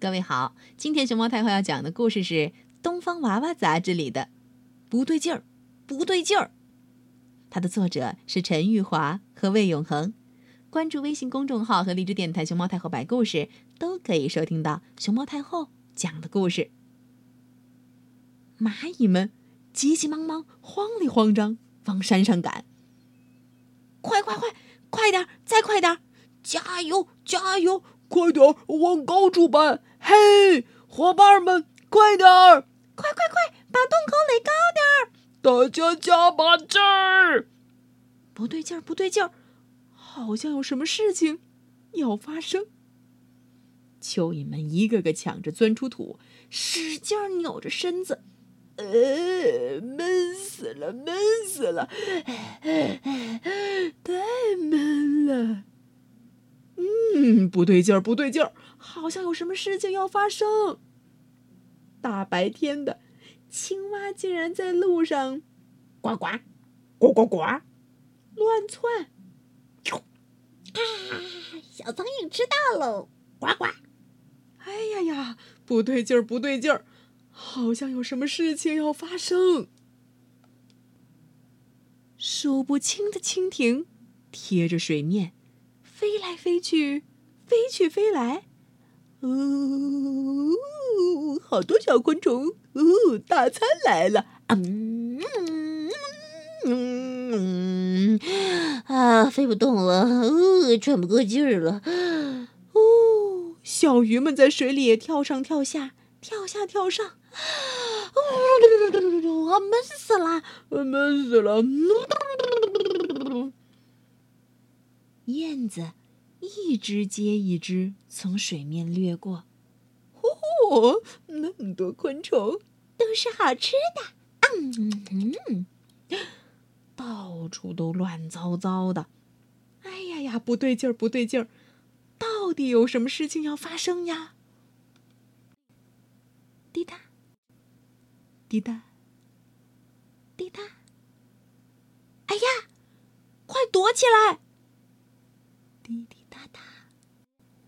各位好，今天熊猫太后要讲的故事是《东方娃娃》杂志里的《不对劲儿，不对劲儿》。它的作者是陈玉华和魏永恒。关注微信公众号和荔枝电台“熊猫太后”摆故事，都可以收听到熊猫太后讲的故事。蚂蚁们急急忙忙、慌里慌张往山上赶。快快快，快点，再快点！加油，加油！快点往高处搬！嘿，伙伴们，快点儿！快快快，把洞口垒高点儿！大家加把劲儿！不对劲儿，不对劲儿，好像有什么事情要发生。蚯蚓们一个个抢着钻出土，使劲扭着身子。呃，闷死了，闷死了，太闷了。嗯，不对劲儿，不对劲儿，好像有什么事情要发生。大白天的，青蛙竟然在路上呱呱呱呱呱乱窜。啊，小苍蝇吃到喽！呱呱！哎呀呀，不对劲儿，不对劲儿，好像有什么事情要发生。数不清的蜻蜓贴着水面。飞来飞去，飞去飞来，哦，好多小昆虫，哦，大餐来了，嗯嗯啊，飞不动了，哦，喘不过劲儿了，哦，小鱼们在水里跳上跳下，跳下跳上，啊，我闷死了，闷死了。燕子一只接一只从水面掠过，嚯，那么多昆虫，都是好吃的。嗯嗯，到处都乱糟糟的。哎呀呀，不对劲儿，不对劲儿，到底有什么事情要发生呀？滴答，滴答，滴答。哎呀，快躲起来！滴滴答答，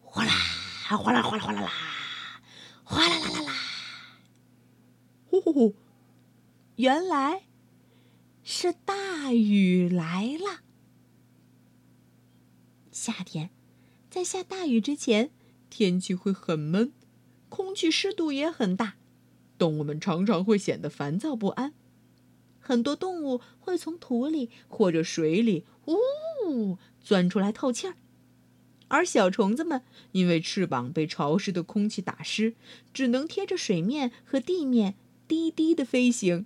哗啦哗啦哗啦哗啦啦，哗啦啦啦啦！呼呼呼，原来是大雨来了。夏天，在下大雨之前，天气会很闷，空气湿度也很大，动物们常常会显得烦躁不安。很多动物会从土里或者水里呜钻出来透气儿。而小虫子们因为翅膀被潮湿的空气打湿，只能贴着水面和地面低低的飞行。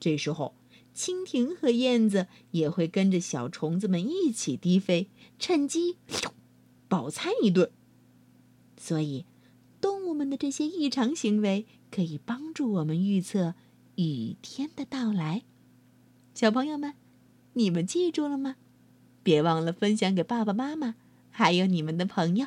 这时候，蜻蜓和燕子也会跟着小虫子们一起低飞，趁机饱餐一顿。所以，动物们的这些异常行为可以帮助我们预测雨天的到来。小朋友们，你们记住了吗？别忘了分享给爸爸妈妈。还有你们的朋友。